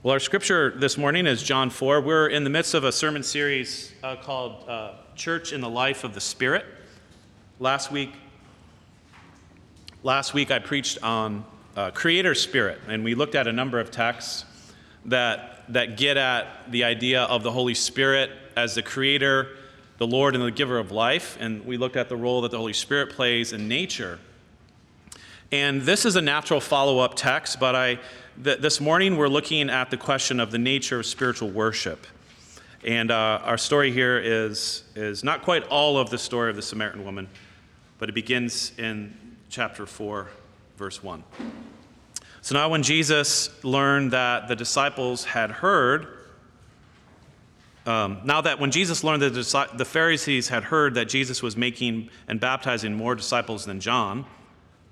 Well, our scripture this morning is John 4. We're in the midst of a sermon series uh, called uh, Church in the Life of the Spirit. Last week, last week I preached on uh, Creator Spirit, and we looked at a number of texts that, that get at the idea of the Holy Spirit as the Creator, the Lord, and the giver of life. And we looked at the role that the Holy Spirit plays in nature. And this is a natural follow up text, but I this morning we're looking at the question of the nature of spiritual worship. And uh, our story here is, is not quite all of the story of the Samaritan woman, but it begins in chapter 4, verse 1. So now, when Jesus learned that the disciples had heard, um, now that when Jesus learned that the Pharisees had heard that Jesus was making and baptizing more disciples than John,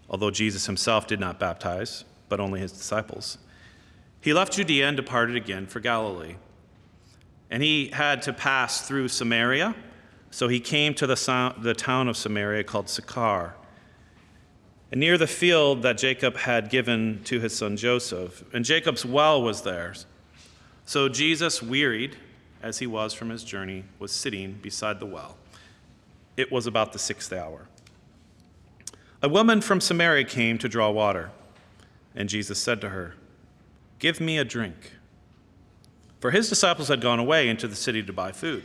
although Jesus himself did not baptize, but only his disciples. He left Judea and departed again for Galilee. And he had to pass through Samaria, so he came to the, the town of Samaria called Sychar. And near the field that Jacob had given to his son Joseph, and Jacob's well was there. So Jesus, wearied as he was from his journey, was sitting beside the well. It was about the sixth hour. A woman from Samaria came to draw water. And Jesus said to her, Give me a drink. For his disciples had gone away into the city to buy food.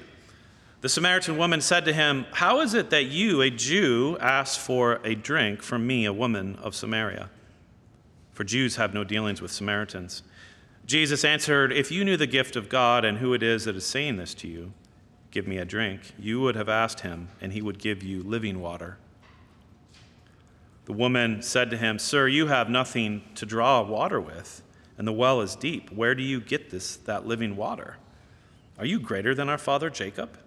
The Samaritan woman said to him, How is it that you, a Jew, ask for a drink from me, a woman of Samaria? For Jews have no dealings with Samaritans. Jesus answered, If you knew the gift of God and who it is that is saying this to you, Give me a drink, you would have asked him, and he would give you living water. The woman said to him, Sir, you have nothing to draw water with, and the well is deep. Where do you get this, that living water? Are you greater than our father Jacob?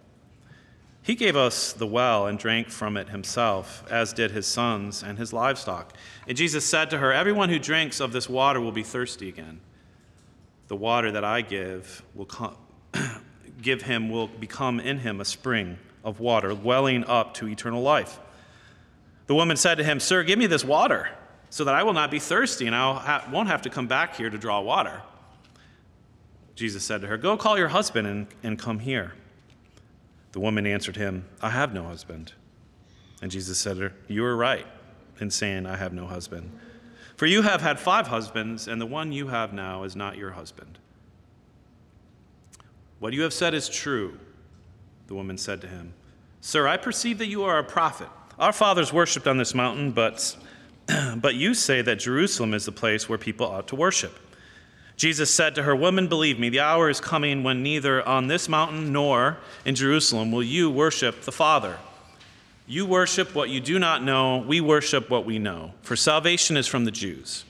He gave us the well and drank from it himself, as did his sons and his livestock. And Jesus said to her, Everyone who drinks of this water will be thirsty again. The water that I give will come, give him will become in him a spring of water, welling up to eternal life. The woman said to him, Sir, give me this water, so that I will not be thirsty, and I ha- won't have to come back here to draw water. Jesus said to her, Go call your husband and, and come here. The woman answered him, I have no husband. And Jesus said to her, You are right in saying, I have no husband. For you have had five husbands, and the one you have now is not your husband. What you have said is true, the woman said to him. Sir, I perceive that you are a prophet. Our fathers worshipped on this mountain, but, but you say that Jerusalem is the place where people ought to worship. Jesus said to her, Woman, believe me, the hour is coming when neither on this mountain nor in Jerusalem will you worship the Father. You worship what you do not know, we worship what we know, for salvation is from the Jews.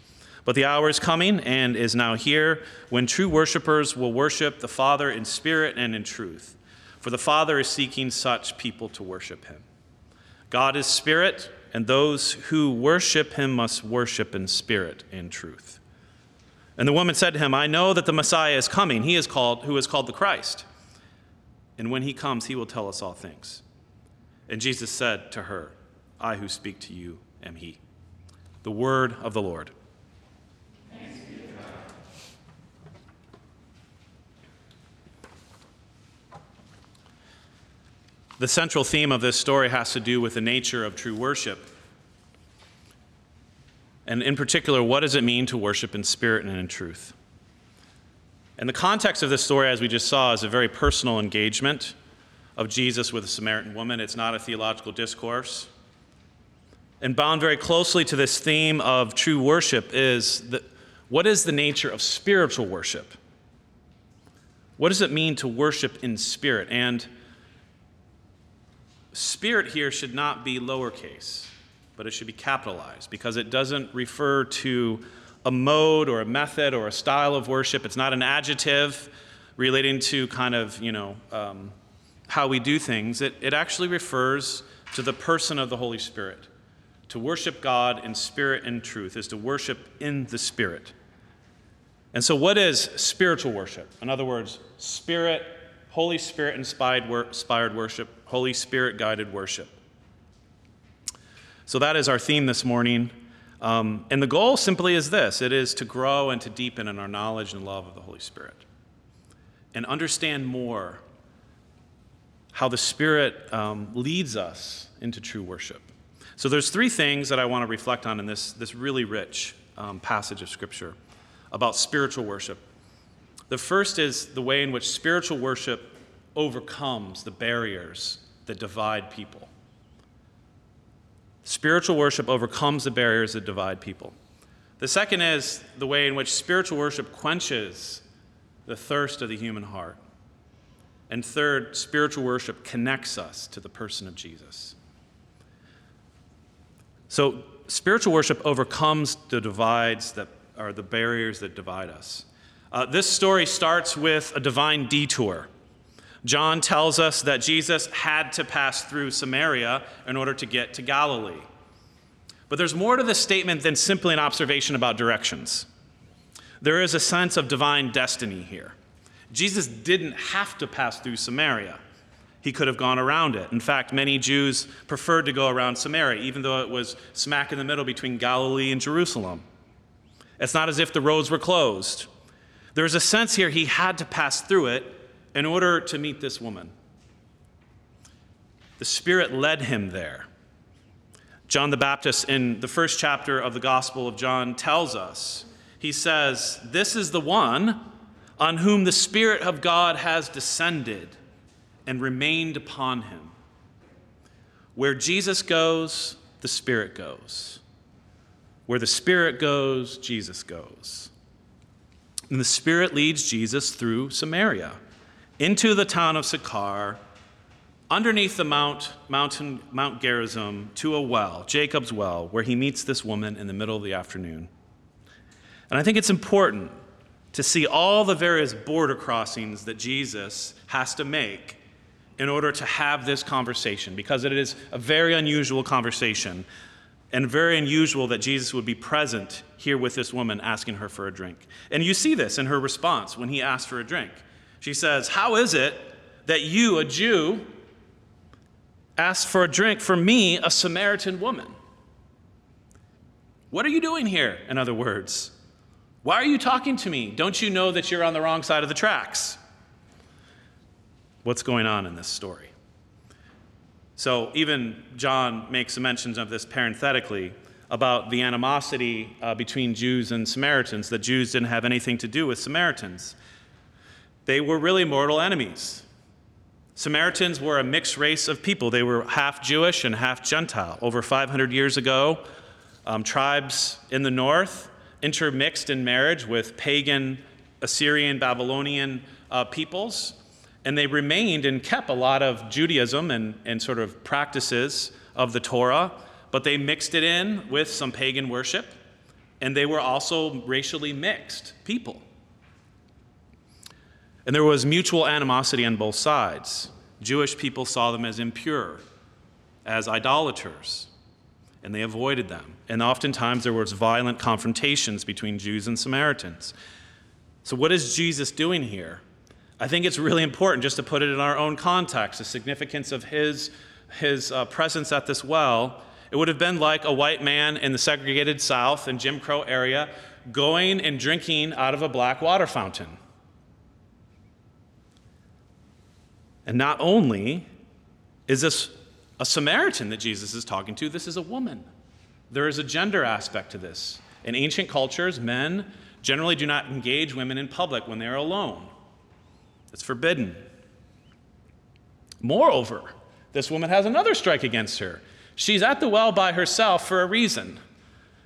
But the hour is coming and is now here when true worshipers will worship the Father in spirit and in truth, for the Father is seeking such people to worship him. God is spirit, and those who worship him must worship in spirit and truth. And the woman said to him, I know that the Messiah is coming, he is called who is called the Christ. And when he comes, he will tell us all things. And Jesus said to her, I who speak to you am he. The word of the Lord. The central theme of this story has to do with the nature of true worship. And in particular, what does it mean to worship in spirit and in truth? And the context of this story, as we just saw, is a very personal engagement of Jesus with a Samaritan woman. It's not a theological discourse. And bound very closely to this theme of true worship is the, what is the nature of spiritual worship? What does it mean to worship in spirit? And spirit here should not be lowercase, but it should be capitalized because it doesn't refer to a mode or a method or a style of worship. It's not an adjective relating to kind of, you know, um, how we do things. It, it actually refers to the person of the Holy Spirit. To worship God in spirit and truth is to worship in the Spirit. And so, what is spiritual worship? In other words, spirit Holy Spirit inspired worship, Holy Spirit guided worship. So that is our theme this morning. Um, and the goal simply is this it is to grow and to deepen in our knowledge and love of the Holy Spirit and understand more how the Spirit um, leads us into true worship. So there's three things that I want to reflect on in this, this really rich um, passage of Scripture about spiritual worship. The first is the way in which spiritual worship overcomes the barriers that divide people. Spiritual worship overcomes the barriers that divide people. The second is the way in which spiritual worship quenches the thirst of the human heart. And third, spiritual worship connects us to the person of Jesus. So, spiritual worship overcomes the divides that are the barriers that divide us. Uh, this story starts with a divine detour. John tells us that Jesus had to pass through Samaria in order to get to Galilee. But there's more to this statement than simply an observation about directions. There is a sense of divine destiny here. Jesus didn't have to pass through Samaria. He could have gone around it. In fact, many Jews preferred to go around Samaria, even though it was smack in the middle between Galilee and Jerusalem. It's not as if the roads were closed. There's a sense here he had to pass through it in order to meet this woman. The Spirit led him there. John the Baptist, in the first chapter of the Gospel of John, tells us, he says, This is the one on whom the Spirit of God has descended and remained upon him. Where Jesus goes, the Spirit goes. Where the Spirit goes, Jesus goes. And the Spirit leads Jesus through Samaria into the town of Sychar, underneath the mount, mountain, Mount Gerizim, to a well, Jacob's well, where he meets this woman in the middle of the afternoon. And I think it's important to see all the various border crossings that Jesus has to make in order to have this conversation, because it is a very unusual conversation and very unusual that Jesus would be present here with this woman asking her for a drink. And you see this in her response when he asked for a drink. She says, How is it that you, a Jew, ask for a drink for me, a Samaritan woman? What are you doing here, in other words? Why are you talking to me? Don't you know that you're on the wrong side of the tracks? What's going on in this story? So, even John makes mentions of this parenthetically about the animosity uh, between Jews and Samaritans, that Jews didn't have anything to do with Samaritans. They were really mortal enemies. Samaritans were a mixed race of people. They were half Jewish and half Gentile. Over 500 years ago, um, tribes in the north intermixed in marriage with pagan Assyrian, Babylonian uh, peoples, and they remained and kept a lot of Judaism and, and sort of practices of the Torah, but they mixed it in with some pagan worship, and they were also racially mixed people. And there was mutual animosity on both sides. Jewish people saw them as impure, as idolaters, and they avoided them. And oftentimes there was violent confrontations between Jews and Samaritans. So, what is Jesus doing here? I think it's really important just to put it in our own context the significance of his, his uh, presence at this well. It would have been like a white man in the segregated South and Jim Crow area going and drinking out of a black water fountain. And not only is this a Samaritan that Jesus is talking to, this is a woman. There is a gender aspect to this. In ancient cultures, men generally do not engage women in public when they are alone, it's forbidden. Moreover, this woman has another strike against her. She's at the well by herself for a reason.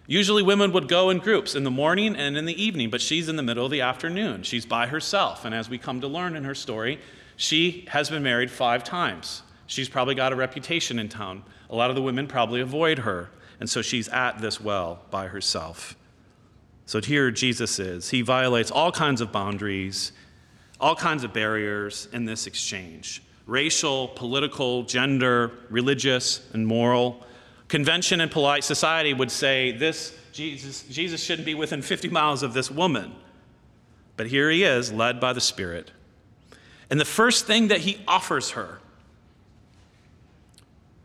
Usually, women would go in groups in the morning and in the evening, but she's in the middle of the afternoon. She's by herself. And as we come to learn in her story, she has been married five times. She's probably got a reputation in town. A lot of the women probably avoid her. And so she's at this well by herself. So here Jesus is. He violates all kinds of boundaries, all kinds of barriers in this exchange racial, political, gender, religious, and moral. Convention and polite society would say this Jesus, Jesus shouldn't be within 50 miles of this woman. But here he is, led by the Spirit. And the first thing that he offers her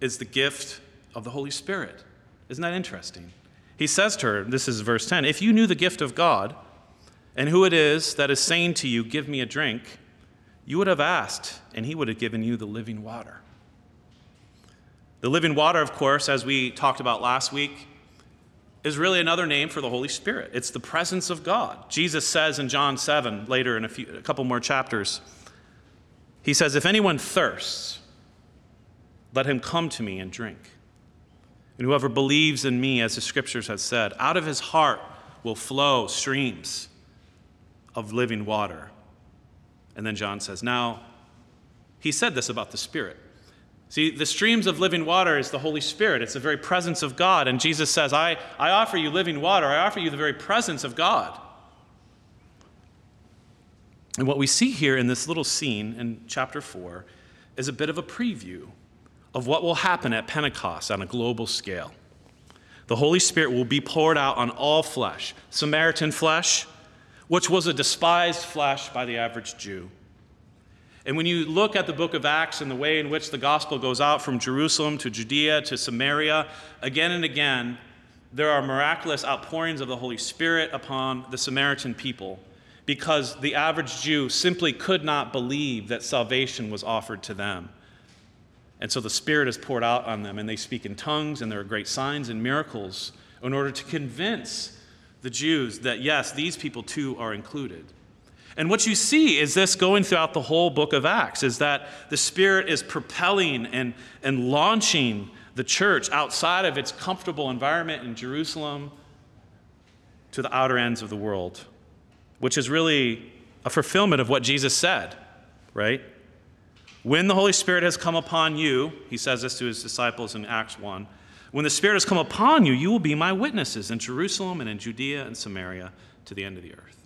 is the gift of the Holy Spirit. Isn't that interesting? He says to her, this is verse 10 If you knew the gift of God and who it is that is saying to you, Give me a drink, you would have asked, and he would have given you the living water. The living water, of course, as we talked about last week, is really another name for the Holy Spirit. It's the presence of God. Jesus says in John 7, later in a, few, a couple more chapters, he says, If anyone thirsts, let him come to me and drink. And whoever believes in me, as the scriptures have said, out of his heart will flow streams of living water. And then John says, Now, he said this about the Spirit. See, the streams of living water is the Holy Spirit. It's the very presence of God. And Jesus says, I, I offer you living water. I offer you the very presence of God. And what we see here in this little scene in chapter 4 is a bit of a preview of what will happen at Pentecost on a global scale. The Holy Spirit will be poured out on all flesh Samaritan flesh, which was a despised flesh by the average Jew. And when you look at the book of Acts and the way in which the gospel goes out from Jerusalem to Judea to Samaria, again and again, there are miraculous outpourings of the Holy Spirit upon the Samaritan people because the average Jew simply could not believe that salvation was offered to them. And so the Spirit is poured out on them, and they speak in tongues, and there are great signs and miracles in order to convince the Jews that, yes, these people too are included. And what you see is this going throughout the whole book of Acts is that the Spirit is propelling and, and launching the church outside of its comfortable environment in Jerusalem to the outer ends of the world, which is really a fulfillment of what Jesus said, right? When the Holy Spirit has come upon you, he says this to his disciples in Acts 1 when the Spirit has come upon you, you will be my witnesses in Jerusalem and in Judea and Samaria to the end of the earth.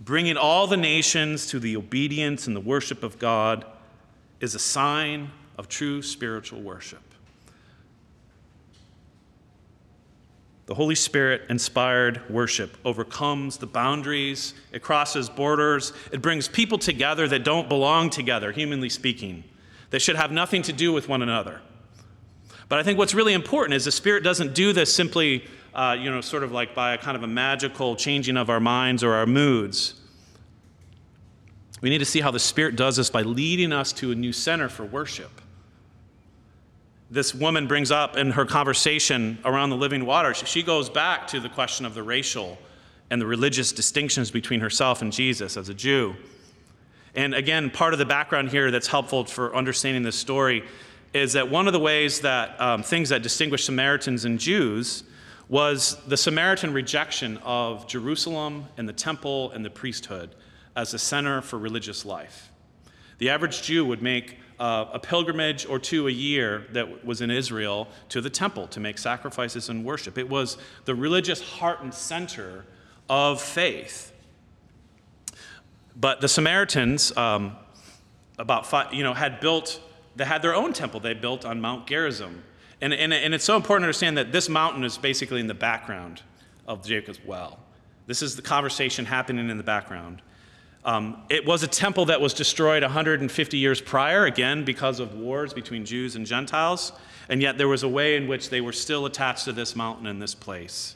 Bringing all the nations to the obedience and the worship of God is a sign of true spiritual worship. The Holy Spirit inspired worship overcomes the boundaries, it crosses borders, it brings people together that don't belong together, humanly speaking. They should have nothing to do with one another. But I think what's really important is the Spirit doesn't do this simply, uh, you know, sort of like by a kind of a magical changing of our minds or our moods. We need to see how the Spirit does this by leading us to a new center for worship this woman brings up in her conversation around the living water, she goes back to the question of the racial and the religious distinctions between herself and Jesus as a Jew. And again, part of the background here that's helpful for understanding this story is that one of the ways that um, things that distinguish Samaritans and Jews was the Samaritan rejection of Jerusalem and the temple and the priesthood as a center for religious life. The average Jew would make uh, a pilgrimage or two a year that was in Israel to the temple to make sacrifices and worship. It was the religious heart and center of faith. But the Samaritans, um, about five, you know, had built, they had their own temple they built on Mount Gerizim. And, and, and it's so important to understand that this mountain is basically in the background of Jacob's well. This is the conversation happening in the background. Um, it was a temple that was destroyed 150 years prior, again, because of wars between Jews and Gentiles, and yet there was a way in which they were still attached to this mountain and this place.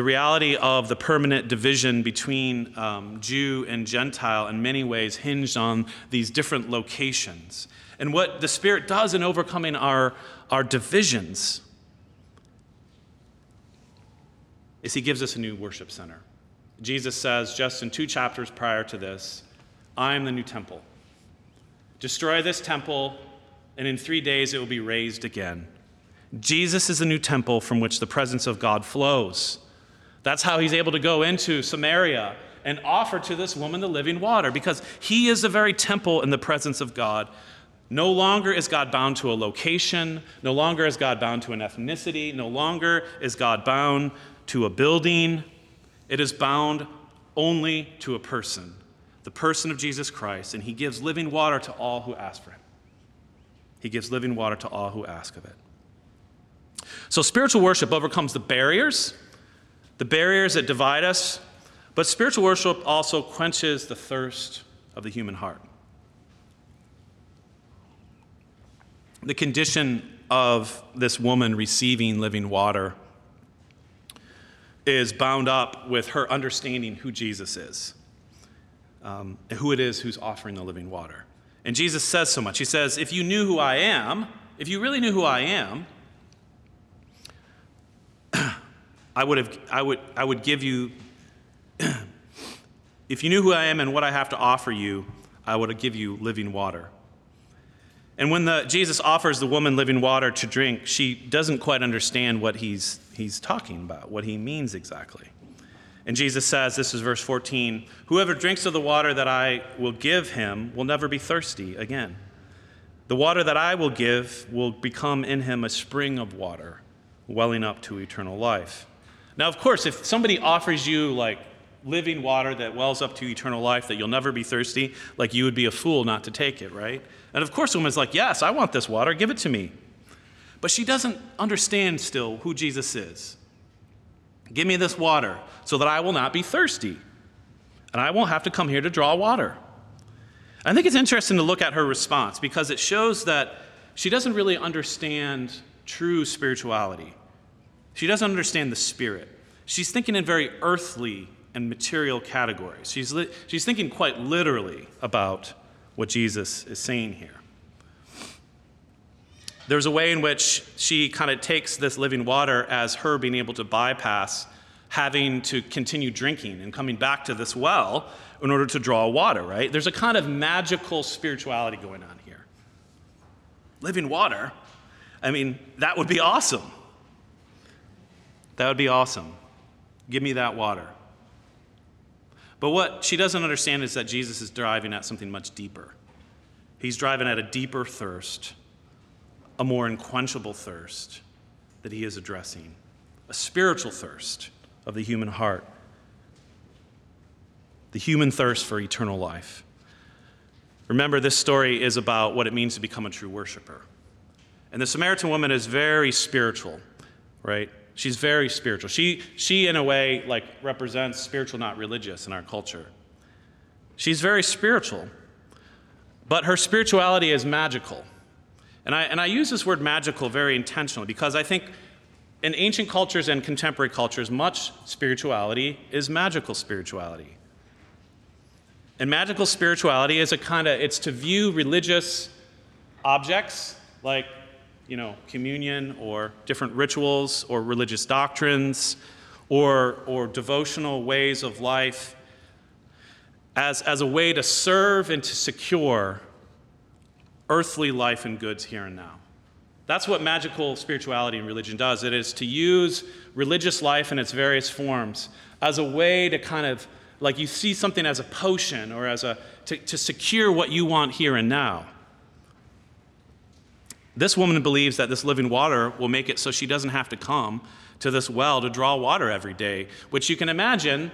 The reality of the permanent division between um, Jew and Gentile in many ways hinged on these different locations. And what the Spirit does in overcoming our, our divisions is He gives us a new worship center. Jesus says, just in two chapters prior to this, I am the new temple. Destroy this temple, and in three days it will be raised again. Jesus is the new temple from which the presence of God flows. That's how he's able to go into Samaria and offer to this woman the living water, because he is the very temple in the presence of God. No longer is God bound to a location, no longer is God bound to an ethnicity, no longer is God bound to a building it is bound only to a person, the person of Jesus Christ, and he gives living water to all who ask for him. He gives living water to all who ask of it. So spiritual worship overcomes the barriers, the barriers that divide us, but spiritual worship also quenches the thirst of the human heart. The condition of this woman receiving living water is bound up with her understanding who Jesus is, um, and who it is who's offering the living water. And Jesus says so much. He says, If you knew who I am, if you really knew who I am, I would, have, I, would, I would give you, if you knew who I am and what I have to offer you, I would give you living water. And when the, Jesus offers the woman living water to drink, she doesn't quite understand what he's, he's talking about, what he means exactly. And Jesus says, this is verse 14 Whoever drinks of the water that I will give him will never be thirsty again. The water that I will give will become in him a spring of water, welling up to eternal life. Now, of course, if somebody offers you like living water that wells up to eternal life, that you'll never be thirsty, like you would be a fool not to take it, right? And of course, the woman's like, Yes, I want this water, give it to me. But she doesn't understand still who Jesus is. Give me this water so that I will not be thirsty and I won't have to come here to draw water. I think it's interesting to look at her response because it shows that she doesn't really understand true spirituality. She doesn't understand the spirit. She's thinking in very earthly and material categories. She's, li- she's thinking quite literally about what Jesus is saying here. There's a way in which she kind of takes this living water as her being able to bypass having to continue drinking and coming back to this well in order to draw water, right? There's a kind of magical spirituality going on here. Living water, I mean, that would be awesome. That would be awesome. Give me that water. But what she doesn't understand is that Jesus is driving at something much deeper. He's driving at a deeper thirst, a more unquenchable thirst that he is addressing, a spiritual thirst of the human heart, the human thirst for eternal life. Remember, this story is about what it means to become a true worshiper. And the Samaritan woman is very spiritual, right? She's very spiritual. She, she in a way, like represents spiritual, not religious in our culture. She's very spiritual, but her spirituality is magical. And I, and I use this word magical very intentionally because I think in ancient cultures and contemporary cultures, much spirituality is magical spirituality. And magical spirituality is a kind of, it's to view religious objects like you know, communion or different rituals or religious doctrines or, or devotional ways of life as, as a way to serve and to secure earthly life and goods here and now. That's what magical spirituality and religion does. It is to use religious life in its various forms as a way to kind of, like you see something as a potion or as a, to, to secure what you want here and now. This woman believes that this living water will make it so she doesn't have to come to this well to draw water every day, which you can imagine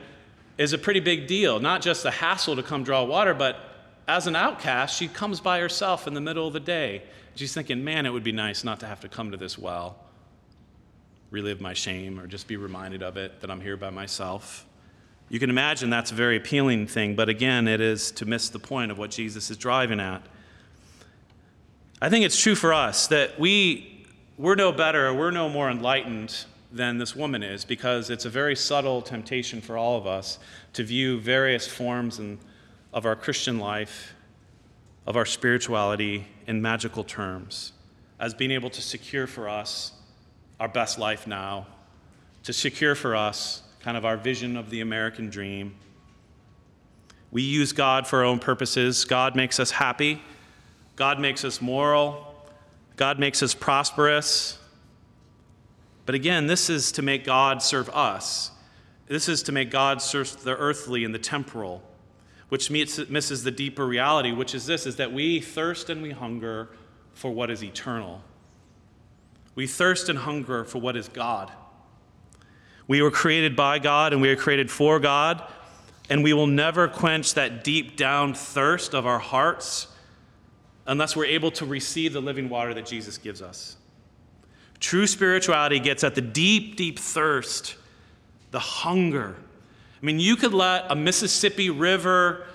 is a pretty big deal. Not just the hassle to come draw water, but as an outcast, she comes by herself in the middle of the day. She's thinking, man, it would be nice not to have to come to this well, relive my shame, or just be reminded of it that I'm here by myself. You can imagine that's a very appealing thing, but again, it is to miss the point of what Jesus is driving at. I think it's true for us that we, we're no better, we're no more enlightened than this woman is because it's a very subtle temptation for all of us to view various forms in, of our Christian life, of our spirituality in magical terms, as being able to secure for us our best life now, to secure for us kind of our vision of the American dream. We use God for our own purposes. God makes us happy. God makes us moral, God makes us prosperous. But again, this is to make God serve us. This is to make God serve the earthly and the temporal, which misses the deeper reality, which is this is that we thirst and we hunger for what is eternal. We thirst and hunger for what is God. We were created by God and we are created for God, and we will never quench that deep down thirst of our hearts unless we're able to receive the living water that Jesus gives us. True spirituality gets at the deep, deep thirst, the hunger. I mean, you could let a Mississippi River,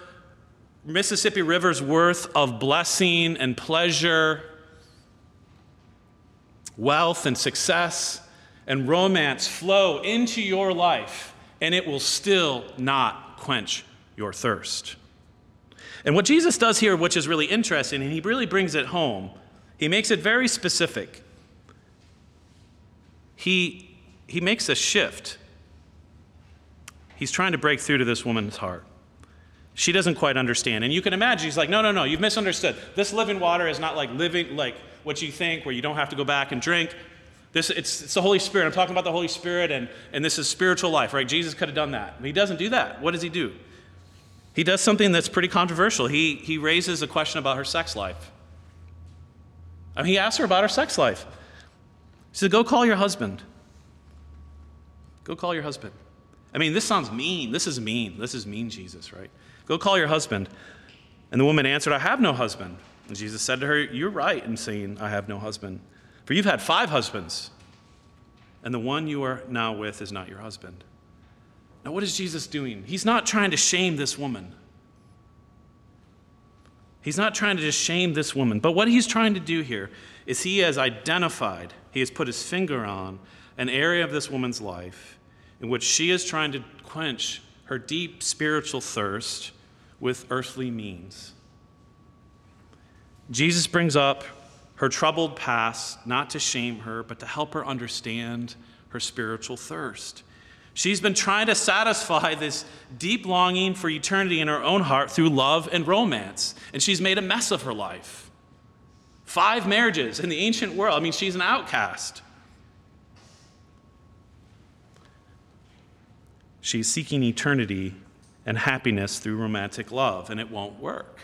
Mississippi River's worth of blessing and pleasure wealth and success and romance flow into your life, and it will still not quench your thirst. And what Jesus does here, which is really interesting, and he really brings it home, he makes it very specific. He, he makes a shift. He's trying to break through to this woman's heart. She doesn't quite understand. And you can imagine, he's like, no, no, no, you've misunderstood. This living water is not like living, like what you think, where you don't have to go back and drink. This, it's, it's the Holy Spirit. I'm talking about the Holy Spirit, and, and this is spiritual life, right? Jesus could have done that. But he doesn't do that. What does he do? He does something that's pretty controversial. He, he raises a question about her sex life. I mean, he asks her about her sex life. He said, Go call your husband. Go call your husband. I mean, this sounds mean. This is mean. This is mean, Jesus, right? Go call your husband. And the woman answered, I have no husband. And Jesus said to her, You're right in saying, I have no husband. For you've had five husbands, and the one you are now with is not your husband. Now, what is Jesus doing? He's not trying to shame this woman. He's not trying to just shame this woman. But what he's trying to do here is he has identified, he has put his finger on an area of this woman's life in which she is trying to quench her deep spiritual thirst with earthly means. Jesus brings up her troubled past not to shame her, but to help her understand her spiritual thirst. She's been trying to satisfy this deep longing for eternity in her own heart through love and romance, and she's made a mess of her life. Five marriages in the ancient world. I mean, she's an outcast. She's seeking eternity and happiness through romantic love, and it won't work.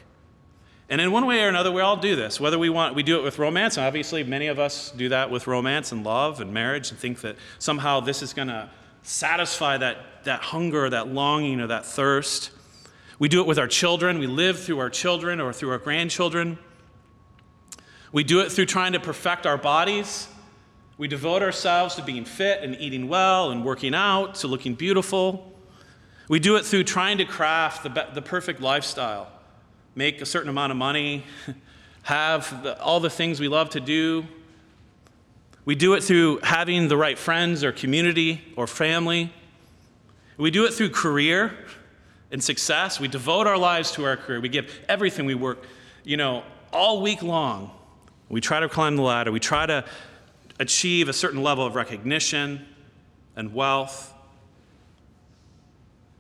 And in one way or another, we all do this. Whether we want, we do it with romance, and obviously many of us do that with romance and love and marriage, and think that somehow this is going to satisfy that, that hunger, that longing, or that thirst. We do it with our children. We live through our children or through our grandchildren. We do it through trying to perfect our bodies. We devote ourselves to being fit and eating well and working out, to looking beautiful. We do it through trying to craft the, the perfect lifestyle, make a certain amount of money, have the, all the things we love to do, we do it through having the right friends or community or family. We do it through career and success. We devote our lives to our career. We give everything we work, you know, all week long. We try to climb the ladder. We try to achieve a certain level of recognition and wealth.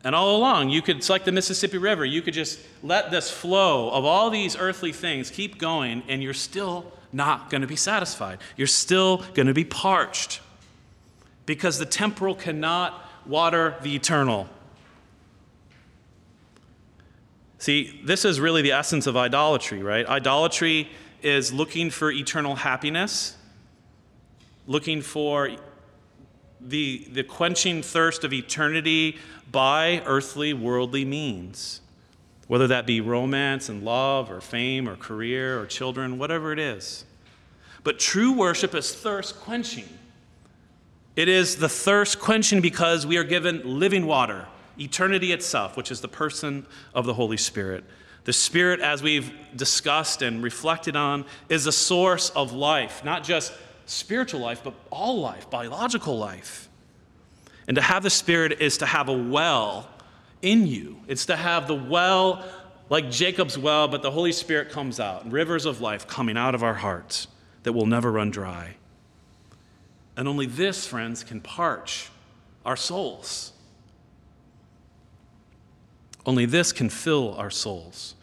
And all along, you could, it's like the Mississippi River, you could just let this flow of all these earthly things keep going, and you're still not going to be satisfied. You're still going to be parched because the temporal cannot water the eternal. See, this is really the essence of idolatry, right? Idolatry is looking for eternal happiness, looking for the, the quenching thirst of eternity by earthly, worldly means whether that be romance and love or fame or career or children, whatever it is. But true worship is thirst quenching. It is the thirst quenching because we are given living water, eternity itself, which is the person of the Holy Spirit. The Spirit, as we've discussed and reflected on, is a source of life, not just spiritual life, but all life, biological life. And to have the Spirit is to have a well in you. It's to have the well, like Jacob's well, but the Holy Spirit comes out, rivers of life coming out of our hearts that will never run dry. And only this, friends, can parch our souls. Only this can fill our souls.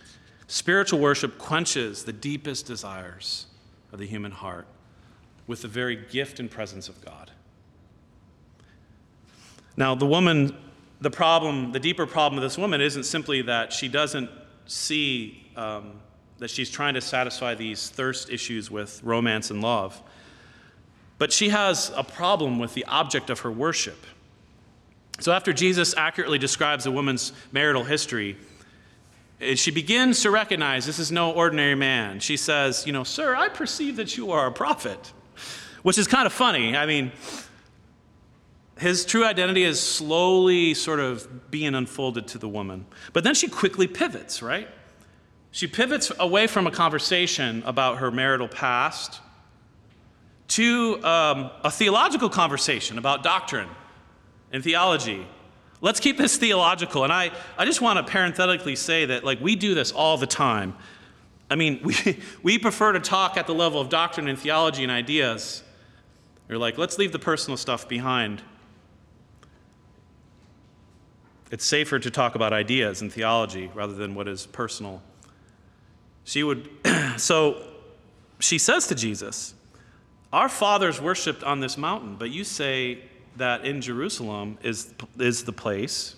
Spiritual worship quenches the deepest desires of the human heart with the very gift and presence of God. Now, the woman the problem, the deeper problem of this woman isn't simply that she doesn't see um, that she's trying to satisfy these thirst issues with romance and love, but she has a problem with the object of her worship. So after Jesus accurately describes a woman's marital history, eh, she begins to recognize this is no ordinary man. She says, You know, sir, I perceive that you are a prophet, which is kind of funny. I mean, his true identity is slowly sort of being unfolded to the woman. But then she quickly pivots, right? She pivots away from a conversation about her marital past to um, a theological conversation about doctrine and theology. Let's keep this theological. And I, I just want to parenthetically say that, like, we do this all the time. I mean, we, we prefer to talk at the level of doctrine and theology and ideas. You're like, let's leave the personal stuff behind. It's safer to talk about ideas and theology rather than what is personal. She would, so she says to Jesus, Our fathers worshiped on this mountain, but you say that in Jerusalem is, is the place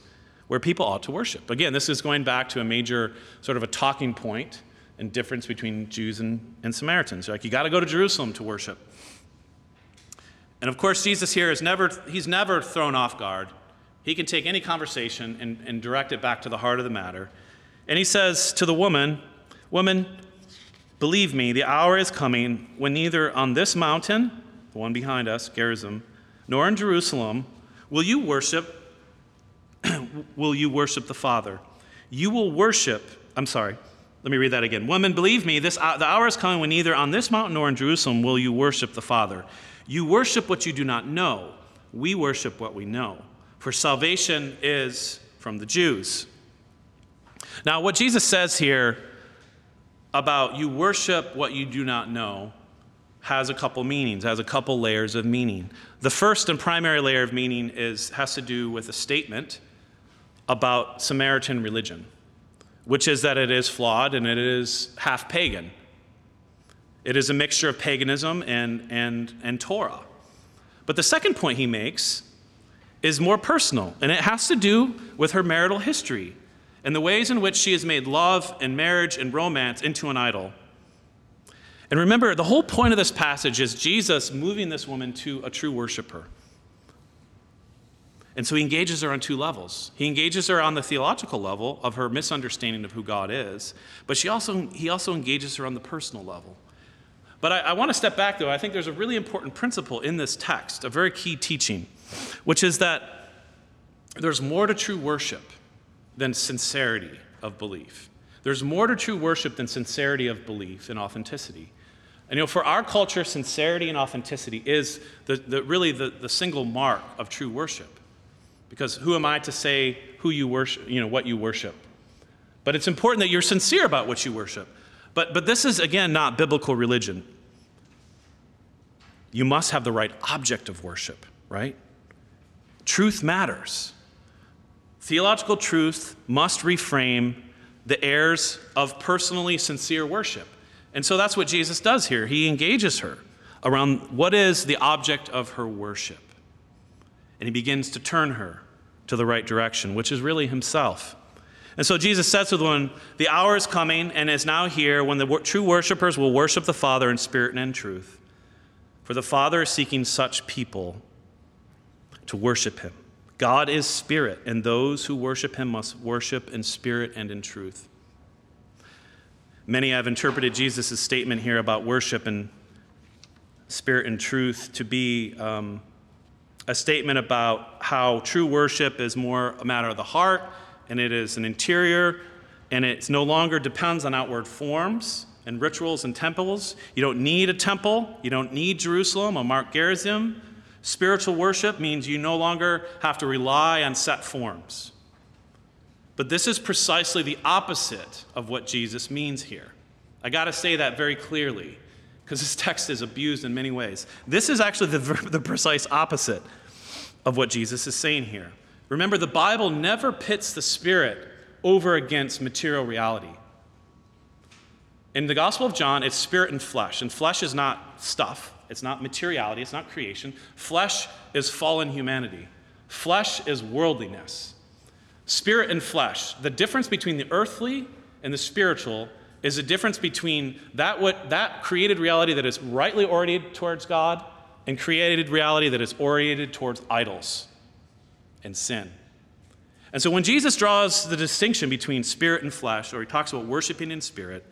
where people ought to worship. Again, this is going back to a major sort of a talking point and difference between Jews and, and Samaritans. Like, you got to go to Jerusalem to worship. And of course, Jesus here is never, he's never thrown off guard. He can take any conversation and, and direct it back to the heart of the matter. And he says to the woman, Woman, believe me, the hour is coming when neither on this mountain, the one behind us, Gerizim, nor in Jerusalem will you worship will you worship the Father. You will worship, I'm sorry, let me read that again. Woman, believe me, this, uh, the hour is coming when neither on this mountain nor in Jerusalem will you worship the Father. You worship what you do not know. We worship what we know. For salvation is from the Jews. Now, what Jesus says here about you worship what you do not know has a couple meanings, has a couple layers of meaning. The first and primary layer of meaning is, has to do with a statement about Samaritan religion, which is that it is flawed and it is half pagan. It is a mixture of paganism and, and, and Torah. But the second point he makes is more personal, and it has to do with her marital history and the ways in which she has made love and marriage and romance into an idol. And remember, the whole point of this passage is Jesus moving this woman to a true worshiper. And so he engages her on two levels. He engages her on the theological level of her misunderstanding of who God is, but she also, he also engages her on the personal level. But I, I want to step back, though. I think there's a really important principle in this text, a very key teaching, which is that there's more to true worship than sincerity of belief. There's more to true worship than sincerity of belief and authenticity. And you know, for our culture, sincerity and authenticity is the, the, really the, the single mark of true worship. Because who am I to say who you worship, you know, what you worship? But it's important that you're sincere about what you worship. But, but this is, again, not biblical religion. You must have the right object of worship, right? Truth matters. Theological truth must reframe the airs of personally sincere worship. And so that's what Jesus does here. He engages her around what is the object of her worship. And he begins to turn her to the right direction, which is really himself. And so Jesus says to the woman, The hour is coming and is now here when the true worshipers will worship the Father in spirit and in truth. For the Father is seeking such people to worship him. God is spirit, and those who worship him must worship in spirit and in truth. Many have interpreted Jesus' statement here about worship and spirit and truth to be um, a statement about how true worship is more a matter of the heart, and it is an interior, and it no longer depends on outward forms and rituals and temples. You don't need a temple, you don't need Jerusalem or Mount Gerizim. Spiritual worship means you no longer have to rely on set forms. But this is precisely the opposite of what Jesus means here. I got to say that very clearly because this text is abused in many ways. This is actually the, the precise opposite of what Jesus is saying here. Remember, the Bible never pits the Spirit over against material reality. In the Gospel of John, it's spirit and flesh, and flesh is not stuff, it's not materiality, it's not creation. Flesh is fallen humanity, flesh is worldliness. Spirit and flesh, the difference between the earthly and the spiritual is the difference between that, what, that created reality that is rightly oriented towards God and created reality that is oriented towards idols and sin. And so when Jesus draws the distinction between spirit and flesh, or he talks about worshiping in spirit,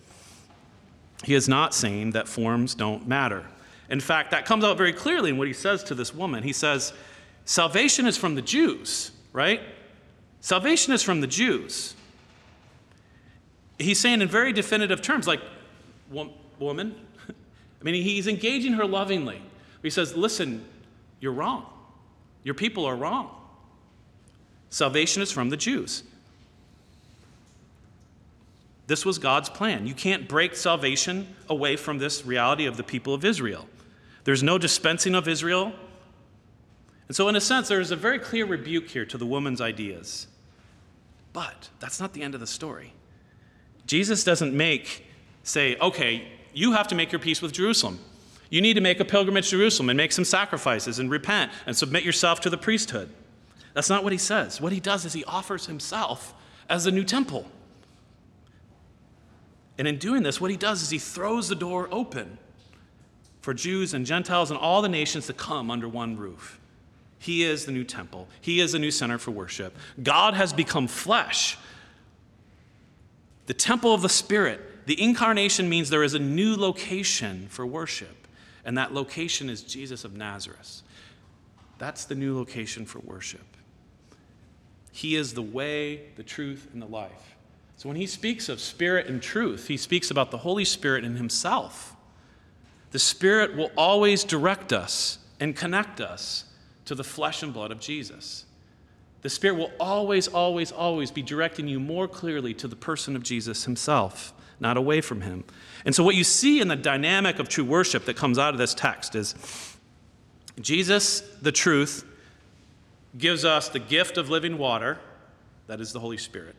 he is not saying that forms don't matter. In fact, that comes out very clearly in what he says to this woman. He says, Salvation is from the Jews, right? Salvation is from the Jews. He's saying in very definitive terms, like, woman, I mean, he's engaging her lovingly. He says, Listen, you're wrong. Your people are wrong. Salvation is from the Jews. This was God's plan. You can't break salvation away from this reality of the people of Israel. There's no dispensing of Israel. And so, in a sense, there is a very clear rebuke here to the woman's ideas. But that's not the end of the story. Jesus doesn't make, say, okay, you have to make your peace with Jerusalem. You need to make a pilgrimage to Jerusalem and make some sacrifices and repent and submit yourself to the priesthood. That's not what he says. What he does is he offers himself as a new temple. And in doing this, what he does is he throws the door open for Jews and Gentiles and all the nations to come under one roof. He is the new temple, He is the new center for worship. God has become flesh. The temple of the Spirit. The incarnation means there is a new location for worship, and that location is Jesus of Nazareth. That's the new location for worship. He is the way, the truth, and the life. So when he speaks of spirit and truth, he speaks about the Holy Spirit in himself. The Spirit will always direct us and connect us to the flesh and blood of Jesus. The Spirit will always, always, always be directing you more clearly to the person of Jesus himself, not away from him. And so, what you see in the dynamic of true worship that comes out of this text is Jesus, the truth, gives us the gift of living water, that is the Holy Spirit.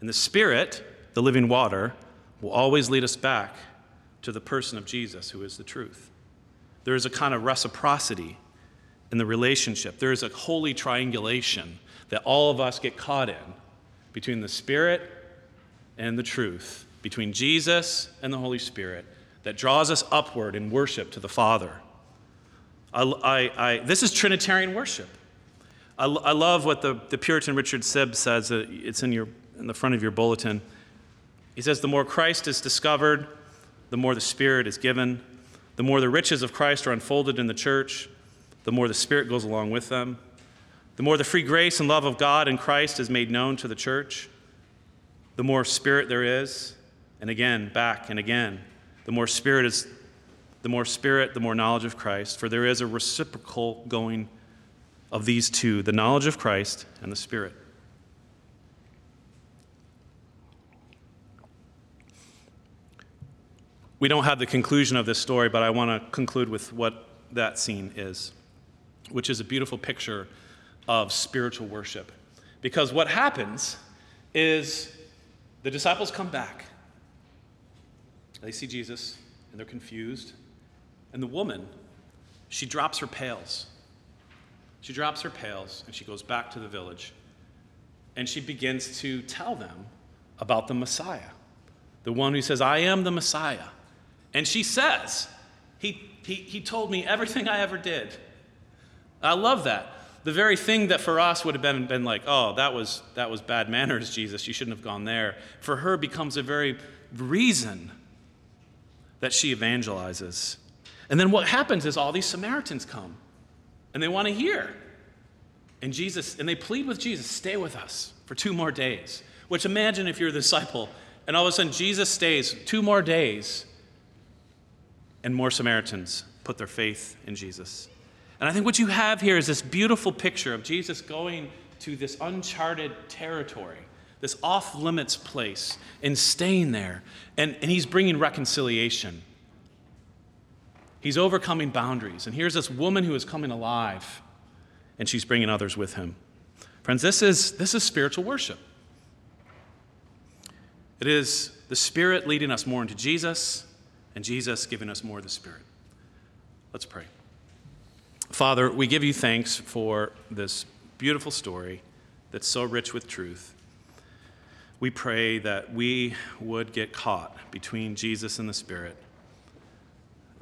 And the Spirit, the living water, will always lead us back to the person of Jesus, who is the truth. There is a kind of reciprocity in the relationship. There is a holy triangulation that all of us get caught in between the Spirit and the truth, between Jesus and the Holy Spirit, that draws us upward in worship to the Father. I, I, I, this is Trinitarian worship. I, love what the, the Puritan Richard Sibbes says. Uh, it's in, your, in the front of your bulletin. He says, The more Christ is discovered, the more the Spirit is given. The more the riches of Christ are unfolded in the church, the more the Spirit goes along with them. The more the free grace and love of God in Christ is made known to the church, the more Spirit there is. And again, back and again, the more Spirit is. The more spirit, the more knowledge of Christ, for there is a reciprocal going of these two the knowledge of Christ and the Spirit. We don't have the conclusion of this story, but I want to conclude with what that scene is, which is a beautiful picture of spiritual worship. Because what happens is the disciples come back. They see Jesus and they're confused. And the woman, she drops her pails she drops her pails and she goes back to the village. And she begins to tell them about the Messiah, the one who says, I am the Messiah. And she says, He, he, he told me everything I ever did. I love that. The very thing that for us would have been, been like, oh, that was, that was bad manners, Jesus. You shouldn't have gone there. For her becomes a very reason that she evangelizes. And then what happens is all these Samaritans come and they want to hear. And Jesus, and they plead with Jesus, stay with us for two more days. Which imagine if you're a disciple, and all of a sudden Jesus stays two more days, and more Samaritans put their faith in Jesus. And I think what you have here is this beautiful picture of Jesus going to this uncharted territory, this off limits place, and staying there. And, and he's bringing reconciliation. He's overcoming boundaries. And here's this woman who is coming alive, and she's bringing others with him. Friends, this is, this is spiritual worship. It is the Spirit leading us more into Jesus, and Jesus giving us more of the Spirit. Let's pray. Father, we give you thanks for this beautiful story that's so rich with truth. We pray that we would get caught between Jesus and the Spirit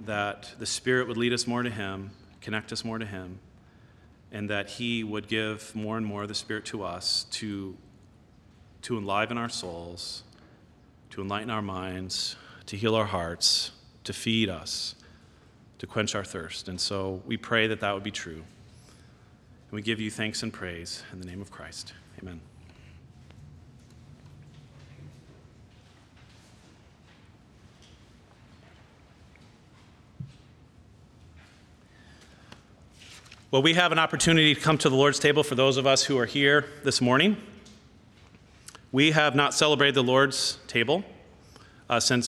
that the Spirit would lead us more to Him, connect us more to Him, and that He would give more and more of the Spirit to us to, to enliven our souls, to enlighten our minds, to heal our hearts, to feed us, to quench our thirst. And so we pray that that would be true. And we give you thanks and praise in the name of Christ. Amen. Well, we have an opportunity to come to the Lord's table for those of us who are here this morning. We have not celebrated the Lord's table uh, since